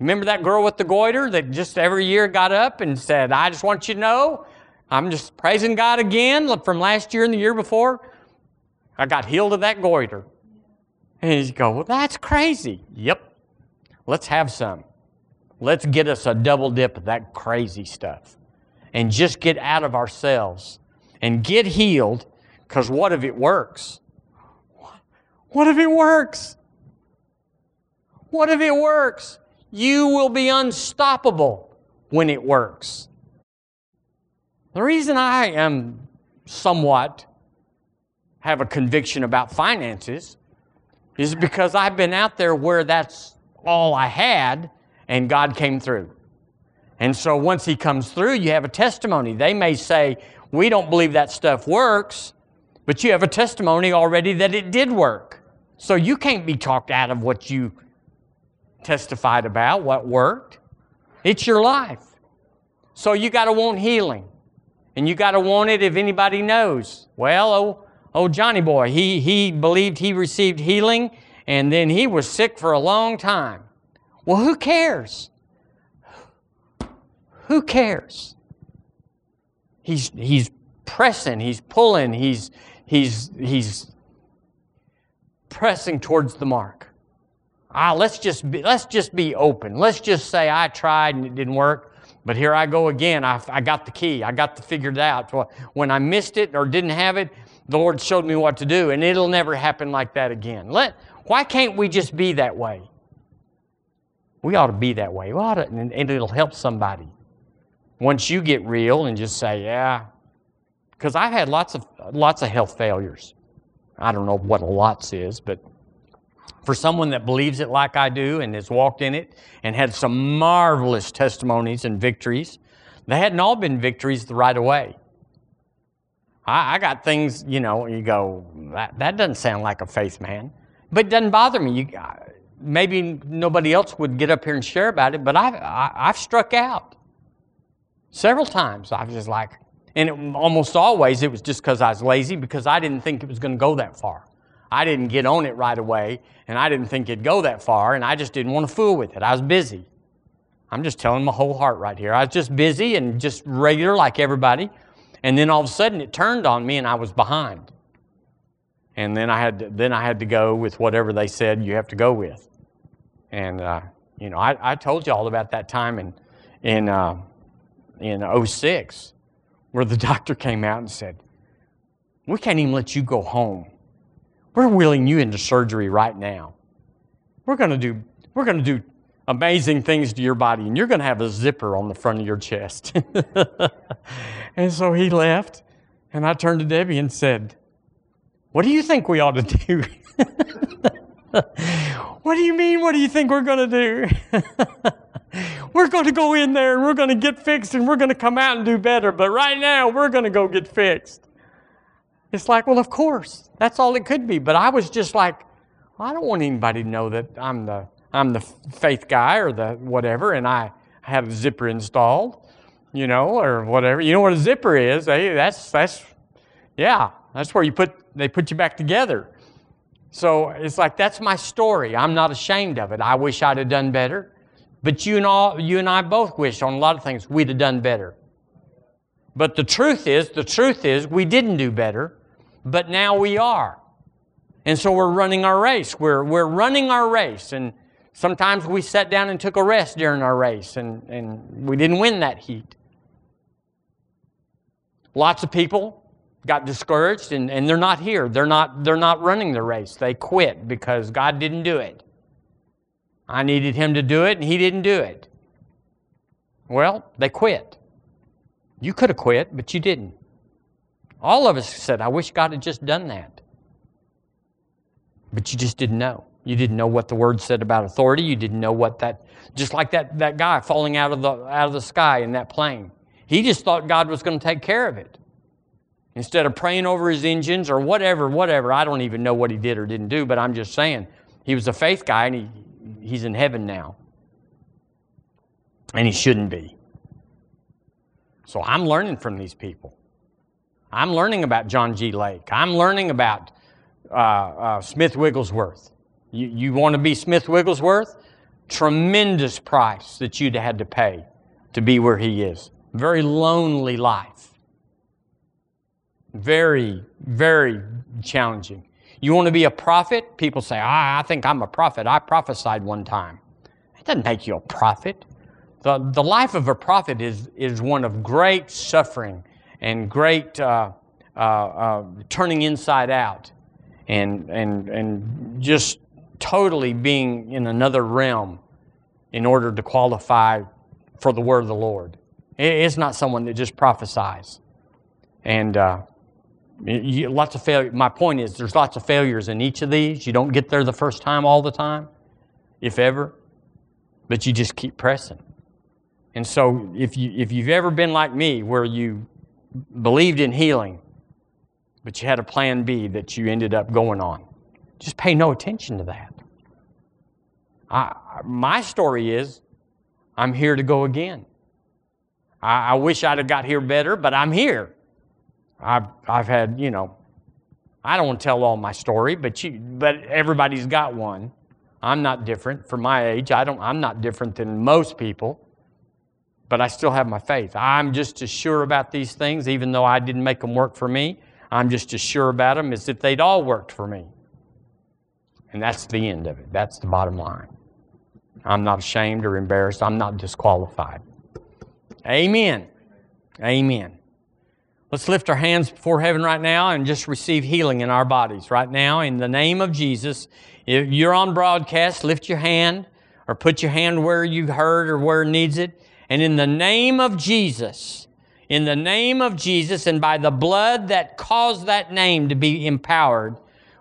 Remember that girl with the goiter that just every year got up and said, I just want you to know, I'm just praising God again from last year and the year before. I got healed of that goiter. And you go, well, that's crazy. Yep. Let's have some. Let's get us a double dip of that crazy stuff and just get out of ourselves and get healed because what if it works? What if it works? What if it works? You will be unstoppable when it works. The reason I am somewhat have a conviction about finances is because I've been out there where that's all I had and God came through. And so once He comes through, you have a testimony. They may say, We don't believe that stuff works, but you have a testimony already that it did work. So you can't be talked out of what you testified about, what worked. It's your life. So you got to want healing. And you got to want it if anybody knows. Well, oh, oh Johnny boy, he, he believed he received healing and then he was sick for a long time. Well, who cares? Who cares? He's, he's pressing, he's pulling, he's, he's, he's pressing towards the mark. Ah, let's just be, let's just be open. Let's just say I tried and it didn't work, but here I go again. I, I got the key. I got to figure it out. When I missed it or didn't have it, the Lord showed me what to do, and it'll never happen like that again. Let, why can't we just be that way? We ought to be that way. We ought to, and, it'll help somebody. Once you get real and just say, yeah, because I've had lots of lots of health failures. I don't know what a lots is, but for someone that believes it like I do and has walked in it and had some marvelous testimonies and victories, they hadn't all been victories right away. I, I got things, you know, you go, that, that doesn't sound like a faith man. But it doesn't bother me. You, maybe nobody else would get up here and share about it, but I've, I, have i have struck out several times. I was just like, and it, almost always it was just because I was lazy because I didn't think it was going to go that far. I didn't get on it right away, and I didn't think it'd go that far, and I just didn't want to fool with it. I was busy. I'm just telling my whole heart right here. I was just busy and just regular like everybody. And then all of a sudden it turned on me and I was behind. And then I had to, then I had to go with whatever they said you have to go with. And uh, you know, I, I told you all about that time in in uh, in 06 where the <laughs> doctor came out and said, "We can't even let you go home we're wheeling you into surgery right now. We're going to do, we're going to do amazing things to your body, and you're going to have a zipper on the front of your chest. <laughs> and so he left, and I turned to Debbie and said, What do you think we ought to do? <laughs> what do you mean? What do you think we're going to do? we're going to go in there and we're going to get fixed and we're going to come out and do better. But right now, we're going to go get fixed. It's like, well, of course, that's all it could be. But I was just like, I don't want anybody to know that I'm the I'm the faith guy or the whatever, and I have a zipper installed, you know, or whatever. You know what a zipper is? Hey, that's that's yeah, that's where you put they put you back together. So it's like that's my story. I'm not ashamed of it. I wish I'd have done better. But you and all you and I both wish on a lot of things we'd have done better. But the truth is, the truth is we didn't do better but now we are. And so we're running our race. We're, we're running our race. And sometimes we sat down and took a rest during our race, and, and we didn't win that heat. Lots of people got discouraged and, and they're not here. They're not, they're not running the race. They quit because God didn't do it. I needed Him to do it, and He didn't do it. Well, they quit. You could have quit, but you didn't. All of us said, I wish God had just done that. But you just didn't know. You didn't know what the word said about authority. You didn't know what that, just like that, that guy falling out of, the, out of the sky in that plane. He just thought God was going to take care of it. Instead of praying over his engines or whatever, whatever. I don't even know what he did or didn't do, but I'm just saying. He was a faith guy and he, he's in heaven now. And he shouldn't be. So I'm learning from these people. I'm learning about John G. Lake. I'm learning about uh, uh, Smith Wigglesworth. You, you want to be Smith Wigglesworth? Tremendous price that you'd had to pay to be where he is. Very lonely life. Very, very challenging. You want to be a prophet? People say, ah, I think I'm a prophet. I prophesied one time. It doesn't make you a prophet. The, the life of a prophet is, is one of great suffering and great uh, uh, uh, turning inside out and, and, and just totally being in another realm in order to qualify for the word of the Lord. It's not someone that just prophesies. And uh, you, lots of failure. My point is, there's lots of failures in each of these. You don't get there the first time all the time, if ever, but you just keep pressing. And so, if you if you've ever been like me, where you believed in healing, but you had a plan B that you ended up going on, just pay no attention to that. I, my story is, I'm here to go again. I, I wish I'd have got here better, but I'm here. I've, I've had, you know, I don't want to tell all my story, but, you, but everybody's got one. I'm not different for my age. I don't, I'm not different than most people, but I still have my faith. I'm just as sure about these things, even though I didn't make them work for me. I'm just as sure about them as if they'd all worked for me. And that's the end of it. That's the bottom line. I'm not ashamed or embarrassed. I'm not disqualified. Amen. Amen. Let's lift our hands before heaven right now and just receive healing in our bodies right now in the name of Jesus. If you're on broadcast, lift your hand or put your hand where you heard or where it needs it. And in the name of Jesus, in the name of Jesus, and by the blood that caused that name to be empowered,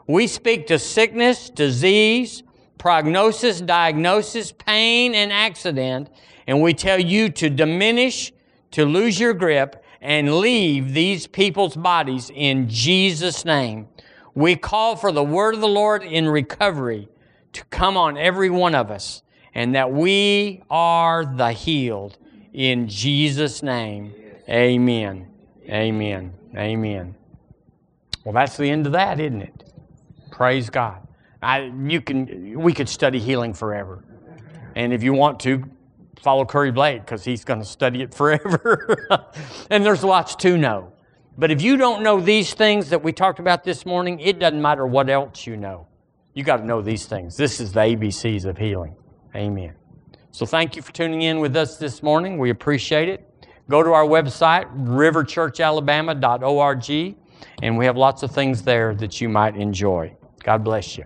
we speak to sickness, disease, prognosis, diagnosis, pain, and accident, and we tell you to diminish, to lose your grip, and leave these people's bodies in Jesus' name. We call for the word of the Lord in recovery to come on every one of us, and that we are the healed in Jesus' name. Amen. Amen. Amen. Well, that's the end of that, isn't it? Praise God. I, you can, we could study healing forever. And if you want to, follow Curry Blake because he's going to study it <laughs> forever. and there's lots to know. But if you don't know these things that we talked about this morning, it doesn't matter what else you know. You got to know these things. This is the ABCs of healing. Amen. So thank you for tuning in with us this morning. We appreciate it. Go to our website, riverchurchalabama.org, and we have lots of things there that you might enjoy. God bless you.